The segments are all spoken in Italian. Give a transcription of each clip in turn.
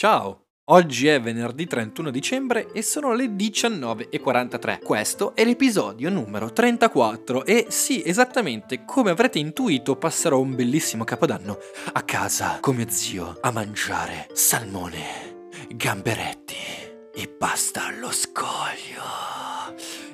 Ciao! Oggi è venerdì 31 dicembre e sono le 19.43. Questo è l'episodio numero 34 e sì, esattamente come avrete intuito passerò un bellissimo capodanno a casa con mio zio a mangiare salmone, gamberetti e pasta allo scoglio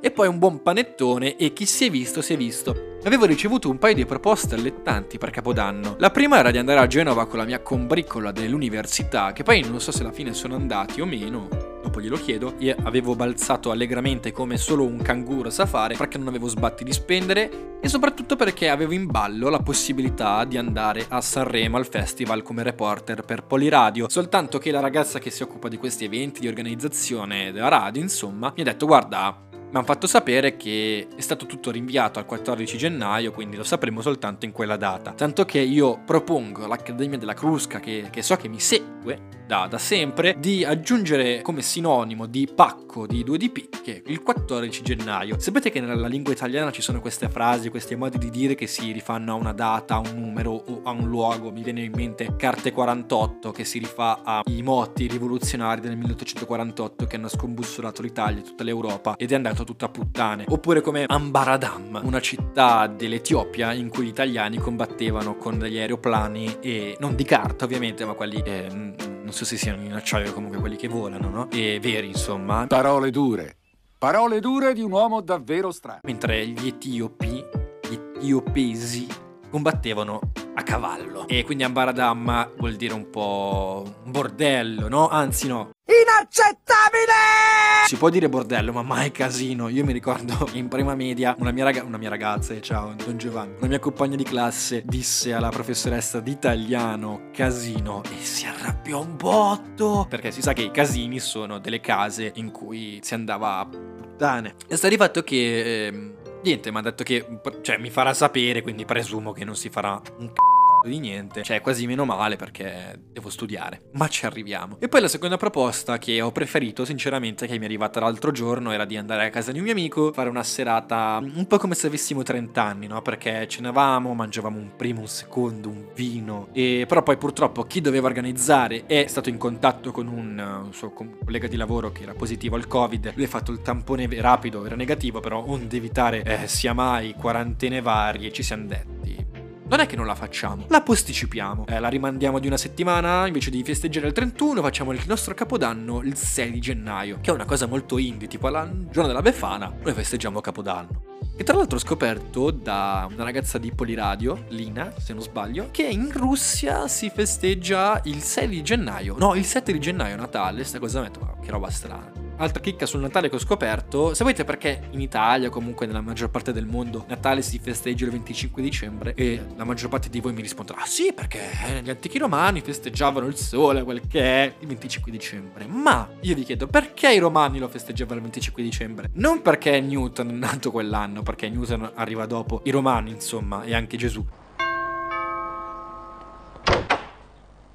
e poi un buon panettone e chi si è visto si è visto. Avevo ricevuto un paio di proposte allettanti per Capodanno. La prima era di andare a Genova con la mia combricola dell'università, che poi non so se alla fine sono andati o meno, dopo glielo chiedo. Io avevo balzato allegramente come solo un canguro sa fare perché non avevo sbatti di spendere e soprattutto perché avevo in ballo la possibilità di andare a Sanremo al festival come reporter per Poliradio. Soltanto che la ragazza che si occupa di questi eventi, di organizzazione della radio, insomma, mi ha detto guarda mi hanno fatto sapere che è stato tutto rinviato al 14 gennaio, quindi lo sapremo soltanto in quella data. Tanto che io propongo all'Accademia della Crusca, che, che so che mi segue da, da, sempre, di aggiungere come sinonimo di pacco di 2DP, che il 14 gennaio. Sapete che nella lingua italiana ci sono queste frasi, questi modi di dire che si rifanno a una data, a un numero o a un luogo. Mi viene in mente Carte 48, che si rifà ai moti rivoluzionari del 1848 che hanno scombussolato l'Italia e tutta l'Europa ed è andato tutto a puttane. Oppure come Ambaradam, una città dell'Etiopia in cui gli italiani combattevano con degli aeroplani e non di carta ovviamente, ma quelli eh, non so se siano in acciaio comunque quelli che volano, no? E veri, insomma. Parole dure. Parole dure di un uomo davvero strano. Mentre gli etiopi, gli etiopesi combattevano a cavallo. E quindi Ambaradam vuol dire un po' un bordello, no? Anzi no. Inaccettabile! Si può dire bordello, ma mai casino. Io mi ricordo in prima media una mia, raga- una mia ragazza, eh, ciao Don Giovanni, una mia compagna di classe disse alla professoressa di italiano casino e si arrabbiò un botto. Perché si sa che i casini sono delle case in cui si andava a puttane. E sta di fatto che... Eh, niente, mi ha detto che cioè, mi farà sapere, quindi presumo che non si farà un c***o di niente. Cioè, quasi meno male perché devo studiare. Ma ci arriviamo. E poi la seconda proposta che ho preferito, sinceramente, che mi è arrivata l'altro giorno, era di andare a casa di un mio amico, fare una serata un po' come se avessimo 30 anni, no? Perché cenavamo, mangiavamo un primo, un secondo, un vino. E però poi purtroppo chi doveva organizzare è stato in contatto con un, un suo collega di lavoro che era positivo al Covid. Lui ha fatto il tampone rapido, era negativo, però onde evitare eh, sia mai quarantene varie, ci siamo detti non è che non la facciamo, la posticipiamo. Eh, la rimandiamo di una settimana, invece di festeggiare il 31 facciamo il nostro capodanno il 6 di gennaio, che è una cosa molto indie, tipo al giorno della Befana, noi festeggiamo capodanno. E tra l'altro ho scoperto da una ragazza di Poliradio, Lina, se non sbaglio, che in Russia si festeggia il 6 di gennaio. No, il 7 di gennaio, Natale, sta cosa metto, ma che roba strana. Altra chicca sul Natale che ho scoperto, sapete perché in Italia, comunque nella maggior parte del mondo, Natale si festeggia il 25 dicembre e la maggior parte di voi mi risponderà, ah, sì perché gli antichi romani festeggiavano il sole, quel che è, il 25 dicembre. Ma io vi chiedo, perché i romani lo festeggiavano il 25 dicembre? Non perché Newton è nato quell'anno, perché Newton arriva dopo, i romani insomma, e anche Gesù.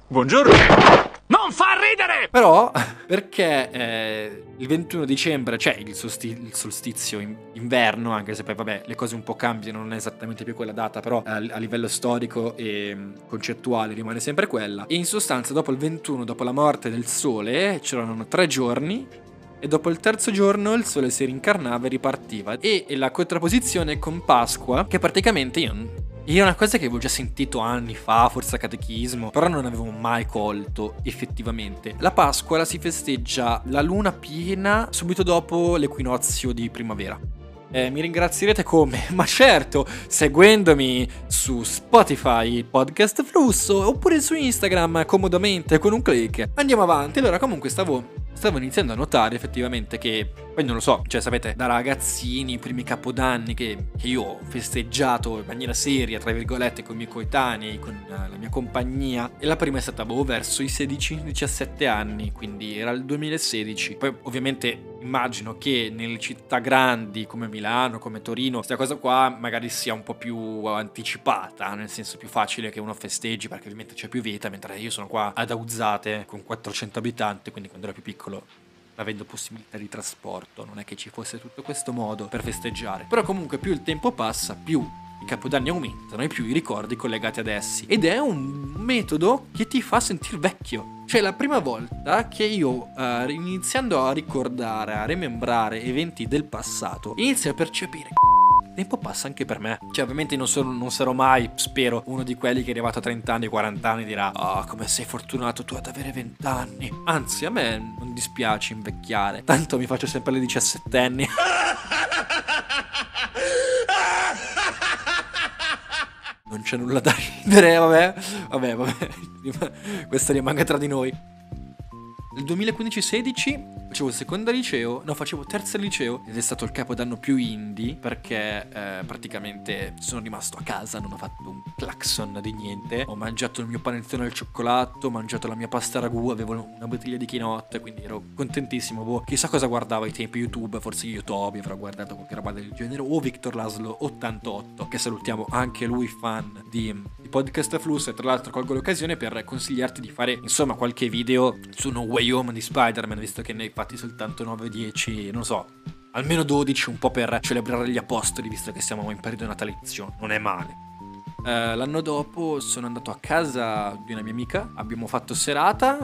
Buongiorno! Non fa ridere! Però, perché eh, il 21 dicembre c'è il, solsti- il solstizio in- inverno, anche se poi, vabbè, le cose un po' cambiano, non è esattamente più quella data, però a, a livello storico e mm, concettuale rimane sempre quella. E in sostanza, dopo il 21, dopo la morte del sole, c'erano tre giorni e dopo il terzo giorno il sole si rincarnava e ripartiva. E la contrapposizione con Pasqua, che praticamente io io è una cosa che avevo già sentito anni fa, forse a catechismo, però non avevo mai colto effettivamente. La Pasqua si festeggia la luna piena subito dopo l'equinozio di primavera. Eh, mi ringrazierete come? Ma certo, seguendomi su Spotify, Podcast Flusso, oppure su Instagram comodamente con un click. Andiamo avanti. Allora, comunque stavo stavo iniziando a notare effettivamente che, poi non lo so, cioè sapete, da ragazzini, i primi capodanni che, che io ho festeggiato in maniera seria, tra virgolette, con i miei coetanei, con uh, la mia compagnia, e la prima è stata boh, verso i 16-17 anni, quindi era il 2016. Poi ovviamente immagino che nelle città grandi come Milano, come Torino, questa cosa qua magari sia un po' più anticipata, nel senso più facile che uno festeggi perché ovviamente c'è più vita, mentre io sono qua ad Auzzate con 400 abitanti, quindi quando ero più piccolo avendo possibilità di trasporto, non è che ci fosse tutto questo modo per festeggiare. Però comunque più il tempo passa, più i capodanni aumentano e più i ricordi collegati ad essi. Ed è un metodo che ti fa sentire vecchio. Cioè, la prima volta che io, uh, iniziando a ricordare, a remembrare eventi del passato, inizio a percepire il tempo passa anche per me. Cioè, ovviamente non, sono, non, sarò mai, spero, uno di quelli che è arrivato a 30 anni, 40 anni dirà Oh, come sei fortunato tu ad avere 20 anni. Anzi, a me non dispiace invecchiare. Tanto mi faccio sempre le 17 anni. non c'è nulla da ridere, vabbè. Vabbè, vabbè. Questo rimanga tra di noi. Nel 2015-16 facevo seconda liceo, no, facevo terza liceo ed è stato il capodanno più indie perché eh, praticamente sono rimasto a casa, non ho fatto un clacson di niente. Ho mangiato il mio panettone al cioccolato, ho mangiato la mia pasta ragù, avevo una bottiglia di quinotte, quindi ero contentissimo. Boh, chissà cosa guardavo ai tempi YouTube, forse YouTube avrò guardato qualche roba del genere o Victor Laszlo 88, che salutiamo anche lui fan di Podcast Flux e tra l'altro colgo l'occasione per consigliarti di fare insomma qualche video su No Way Home di Spider-Man, visto che ne hai fatti soltanto 9-10, non so, almeno 12 un po' per celebrare gli apostoli, visto che siamo in periodo natalizio, non è male. Uh, l'anno dopo sono andato a casa di una mia amica, abbiamo fatto serata,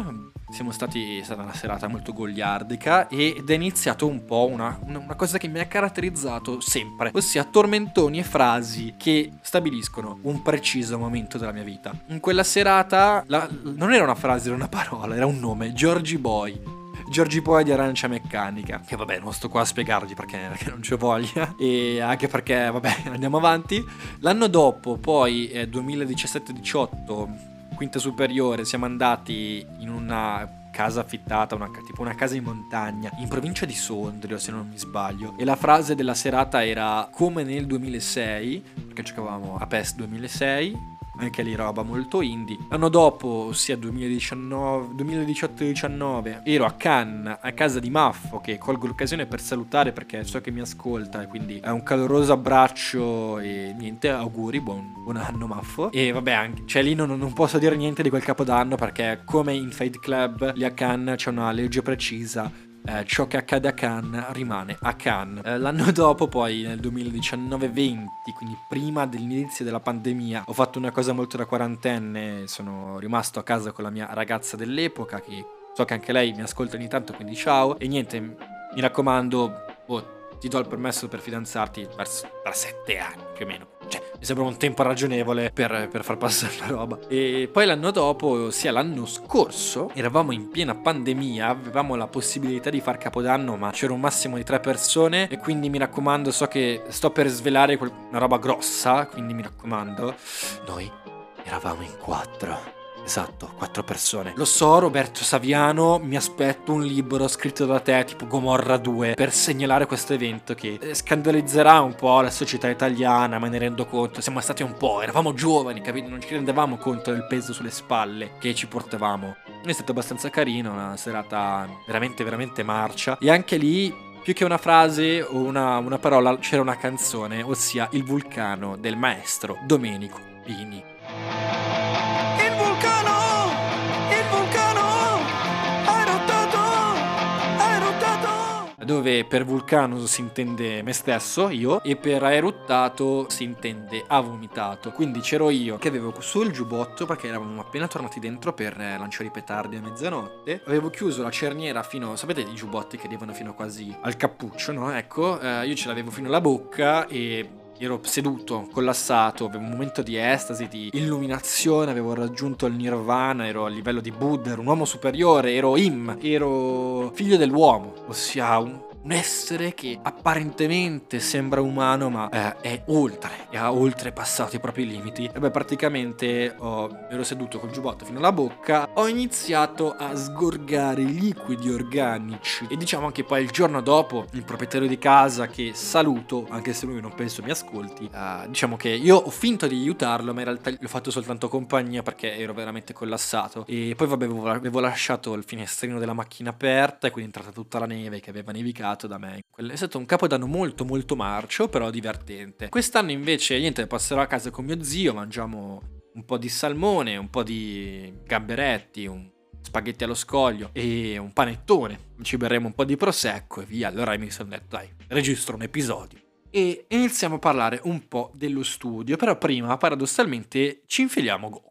siamo stati, è stata una serata molto goliardica ed è iniziato un po' una, una, cosa che mi ha caratterizzato sempre, ossia tormentoni e frasi che stabiliscono un preciso momento della mia vita. In quella serata la, non era una frase, era una parola, era un nome, Georgie Boy. Giorgi Poi di Arancia Meccanica. Che vabbè, non sto qua a spiegargli perché, perché non c'è voglia. E anche perché, vabbè, andiamo avanti. L'anno dopo, poi, eh, 2017-18, quinta superiore, siamo andati in una casa affittata, una, tipo una casa in montagna, in provincia di Sondrio se non mi sbaglio. E la frase della serata era come nel 2006, perché giocavamo a PES 2006 anche lì roba molto indie. L'anno dopo, ossia 2018-19, ero a Cannes, a casa di Maffo, che colgo l'occasione per salutare perché so che mi ascolta quindi è un caloroso abbraccio e niente, auguri, buon, buon anno Maffo. E vabbè, anche, cioè lì non, non, posso dire niente di quel capodanno perché come in Fade Club, lì a Cannes c'è una legge precisa eh, ciò che accade a Cannes rimane a Cannes. Eh, l'anno dopo, poi nel 2019-20, quindi prima dell'inizio della pandemia, ho fatto una cosa molto da quarantenne, sono rimasto a casa con la mia ragazza dell'epoca che so che anche lei mi ascolta ogni tanto, quindi ciao. E niente, mi raccomando, oh, ti do il permesso per fidanzarti per sette anni più o meno. Mi sembra un tempo ragionevole per, per, far passare la roba. E poi l'anno dopo, ossia l'anno scorso, eravamo in piena pandemia, avevamo la possibilità di far capodanno, ma c'era un massimo di tre persone. E quindi mi raccomando, so che sto per svelare una roba grossa, quindi mi raccomando, noi eravamo in quattro. Esatto, quattro persone. Lo so, Roberto Saviano, mi aspetto un libro scritto da te, tipo Gomorra 2, per segnalare questo evento che eh, scandalizzerà un po' la società italiana, me ne rendo conto. Siamo stati un po', eravamo giovani, capito? Non ci rendevamo conto del peso sulle spalle che ci portavamo. È stato abbastanza carino, una serata veramente, veramente marcia. E anche lì più che una frase o una, una, parola c'era una canzone, ossia Il vulcano del maestro Domenico Pini. Dove per vulcano si intende me stesso, io, e per aeruttato si intende ha vomitato. Quindi c'ero io che avevo sul giubbotto perché eravamo appena tornati dentro per lanciare i petardi a mezzanotte. Avevo chiuso la cerniera fino, sapete i giubbotti che arrivano fino quasi al cappuccio, no? Ecco, eh, io ce l'avevo fino alla bocca e ero seduto, collassato, avevo un momento di estasi, di illuminazione, avevo raggiunto il nirvana, ero a livello di Buddha, ero un uomo superiore, ero Im, ero figlio dell'uomo, ossia un, un essere che apparentemente sembra umano ma eh, è oltre, e ha oltrepassato i propri limiti. E beh, praticamente oh, ero seduto col giubbotto fino alla bocca, ho iniziato a sgorgare liquidi organici. E diciamo anche poi il giorno dopo il proprietario di casa che saluto, anche se lui non penso mi ascolti, uh, diciamo che io ho finto di aiutarlo ma in realtà gli ho fatto soltanto compagnia perché ero veramente collassato e poi vabbè avevo lasciato il finestrino della macchina aperta e quindi è entrata tutta la neve che aveva nevicato creato da me. È stato un capodanno molto molto marcio, però divertente. Quest'anno invece, niente, passerò a casa con mio zio, mangiamo un po' di salmone, un po' di gamberetti, un spaghetti allo scoglio e un panettone. Ci berremo un po' di prosecco e via. Allora mi sono detto, dai, registro un episodio e iniziamo a parlare un po' dello studio, però prima paradossalmente ci infiliamo Goku.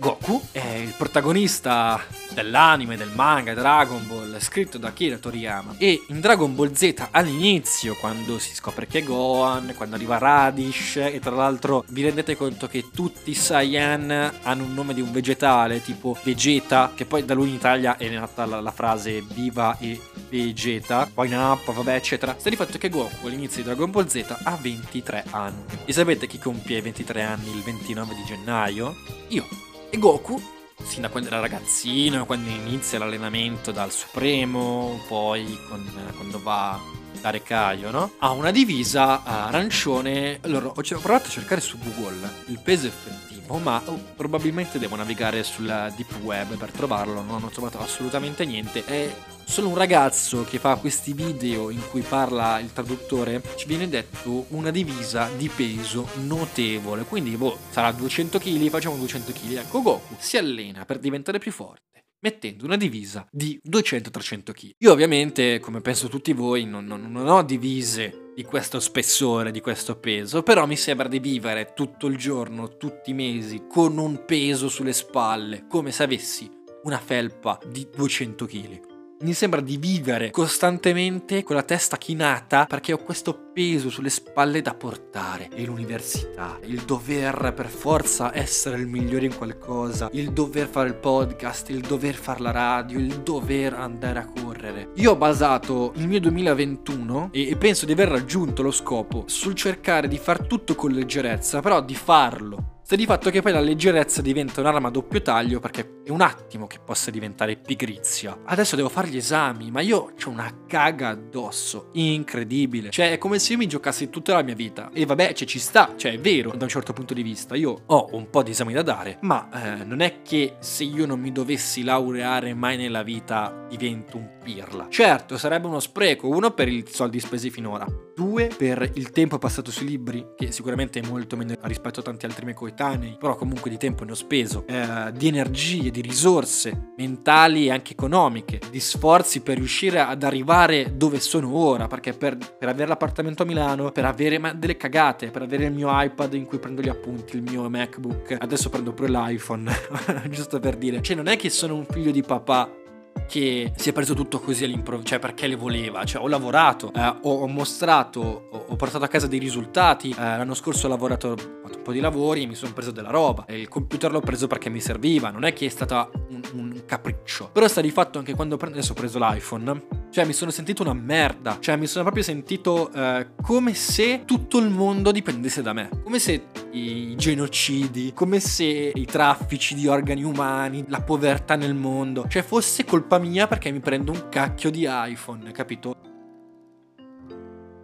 Goku è il protagonista dell'anime, del manga Dragon Ball, scritto da Akira Toriyama. E in Dragon Ball Z all'inizio, quando si scopre che è Gohan, quando arriva Radish, e tra l'altro vi rendete conto che tutti i Saiyan hanno un nome di un vegetale, tipo Vegeta, che poi da lui in Italia è nata la, la frase Viva e Vegeta, poi Nappa, vabbè, eccetera. Sta di fatto che Goku all'inizio di Dragon Ball Z ha 23 anni. E sapete chi compie 23 anni il 29 di gennaio? Io. E Goku, sin da quando era ragazzino, quando inizia l'allenamento dal Supremo, poi con, quando va da Recaio, no? Ha una divisa arancione. Allora, ho provato a cercare su Google il peso effettivo, ma oh, probabilmente devo navigare sulla deep web per trovarlo. Non ho trovato assolutamente niente. È solo un ragazzo che fa questi video in cui parla il traduttore, ci viene detto una divisa di peso notevole. Quindi, boh, sarà 200 kg, facciamo 200 kg. Ecco, Goku si allena per diventare più forte mettendo una divisa di 200-300 kg. Io ovviamente, come penso tutti voi, non, non, non, ho divise di questo spessore, di questo peso, però mi sembra di vivere tutto il giorno, tutti i mesi, con un peso sulle spalle, come se avessi una felpa di 200 kg mi sembra di vivere costantemente con la testa chinata perché ho questo peso sulle spalle da portare. E l'università, il dover per forza essere il migliore in qualcosa, il dover fare il podcast, il dover fare la radio, il dover andare a correre. Io ho basato il mio 2021 e penso di aver raggiunto lo scopo sul cercare di far tutto con leggerezza, però di farlo Sta di fatto che poi la leggerezza diventa un'arma a doppio taglio perché è un attimo che possa diventare pigrizia. Adesso devo fare gli esami, ma io ho una caga addosso, incredibile. Cioè è come se io mi giocassi tutta la mia vita. E vabbè, cioè, ci sta, cioè è vero da un certo punto di vista. Io ho un po' di esami da dare, ma eh, non è che se io non mi dovessi laureare mai nella vita divento un pirla. Certo, sarebbe uno spreco, uno per i soldi spesi finora, due per il tempo passato sui libri, che sicuramente è molto meno rispetto a tanti altri miei coetanei però comunque di tempo ne ho speso, eh, di energie, di risorse mentali e anche economiche, di sforzi per riuscire ad arrivare dove sono ora, perché per, per avere l'appartamento a Milano, per avere delle cagate, per avere il mio iPad in cui prendo gli appunti, il mio MacBook, adesso prendo pure l'iPhone, giusto per dire, cioè non è che sono un figlio di papà che si è preso tutto così all'improvviso, cioè perché le voleva, cioè ho lavorato, eh, ho, mostrato, ho, ho, portato a casa dei risultati, eh, l'anno scorso ho lavorato, ho fatto un po' di lavori, mi sono preso della roba, il computer l'ho preso perché mi serviva, non è che è stata un, un capriccio, però sta di fatto anche quando adesso ho preso l'iPhone, cioè mi sono sentito una merda, cioè mi sono proprio sentito eh, come se tutto il mondo dipendesse da me, come se i genocidi, come se i traffici di organi umani, la povertà nel mondo, cioè fosse colpa mia perché mi prendo un cacchio di iPhone, capito?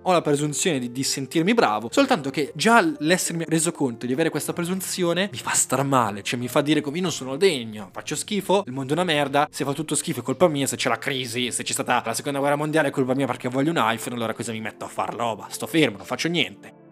Ho la presunzione di, di, sentirmi bravo, soltanto che già l'essermi reso conto di avere questa presunzione mi fa star male, cioè mi fa dire come io non sono degno, faccio schifo, il mondo è una merda, se fa tutto schifo è colpa mia, se c'è la crisi, se c'è stata la seconda guerra mondiale è colpa mia perché voglio un iPhone, allora cosa mi metto a far roba? Sto fermo, non faccio niente.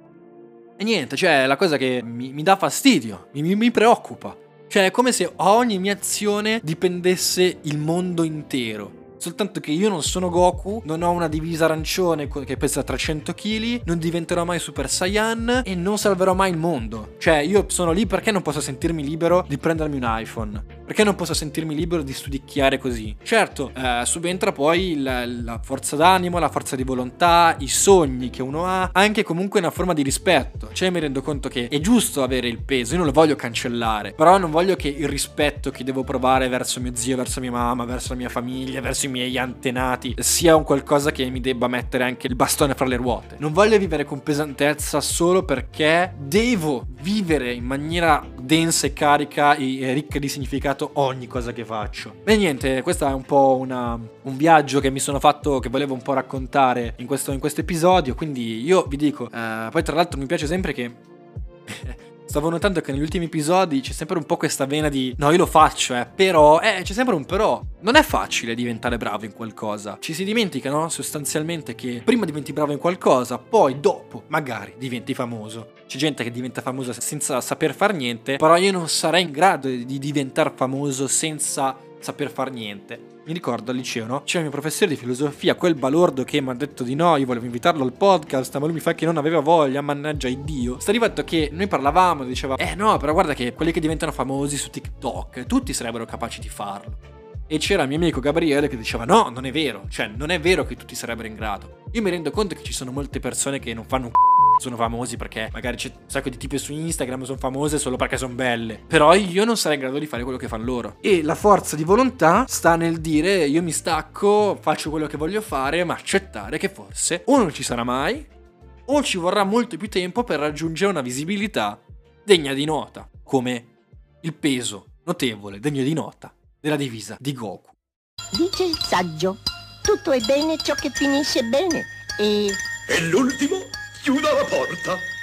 E niente, cioè la cosa che mi, mi dà fastidio, mi, mi, preoccupa. Cioè è come se ogni mia azione dipendesse il mondo intero. Soltanto che io non sono Goku, non ho una divisa arancione che pesa 300 kg, non diventerò mai Super Saiyan e non salverò mai il mondo. Cioè, io sono lì perché non posso sentirmi libero di prendermi un iPhone? Perché non posso sentirmi libero di studicchiare così? Certo, eh, subentra poi la, la forza d'animo, la forza di volontà, i sogni che uno ha, anche comunque una forma di rispetto. Cioè, mi rendo conto che è giusto avere il peso, io non lo voglio cancellare, però non voglio che il rispetto che devo provare verso mio zio, verso mia mamma, verso la mia famiglia, verso i miei antenati sia un qualcosa che mi debba mettere anche il bastone fra le ruote. Non voglio vivere con pesantezza solo perché devo vivere in maniera densa e carica e ricca di significato ogni cosa che faccio. E niente, questo è un po' una, un viaggio che mi sono fatto, che volevo un po' raccontare in questo, in questo episodio. Quindi io vi dico, eh, poi tra l'altro mi piace sempre che Stavo notando che negli ultimi episodi c'è sempre un po' questa vena di no, io lo faccio, eh, però, eh, c'è sempre un però. Non è facile diventare bravo in qualcosa. Ci si dimentica, no? Sostanzialmente che prima diventi bravo in qualcosa, poi dopo magari diventi famoso. C'è gente che diventa famosa senza saper fare niente, però io non sarei in grado di diventare famoso senza saper far niente. Mi ricordo al liceo, no? C'era il mio professore di filosofia, quel balordo che mi ha detto di no, io volevo invitarlo al podcast, ma lui mi fa che non aveva voglia, mannaggia Dio. Sta arrivato che noi parlavamo, diceva, eh no, però guarda che quelli che diventano famosi su TikTok, tutti sarebbero capaci di farlo. E c'era il mio amico Gabriele che diceva no, non è vero, cioè non è vero che tutti sarebbero in grado. Io mi rendo conto che ci sono molte persone che non fanno un c***o sono famosi perché magari c'è un sacco di tipi su Instagram sono famose solo perché sono belle. Però io non sarei in grado di fare quello che fanno loro. E la forza di volontà sta nel dire io mi stacco, faccio quello che voglio fare, ma accettare che forse o non ci sarà mai o ci vorrà molto più tempo per raggiungere una visibilità degna di nota, come il peso notevole, degno di nota, della divisa di Goku. Dice il saggio, tutto è bene ciò che finisce bene e E l'ultimo chiuda la porta.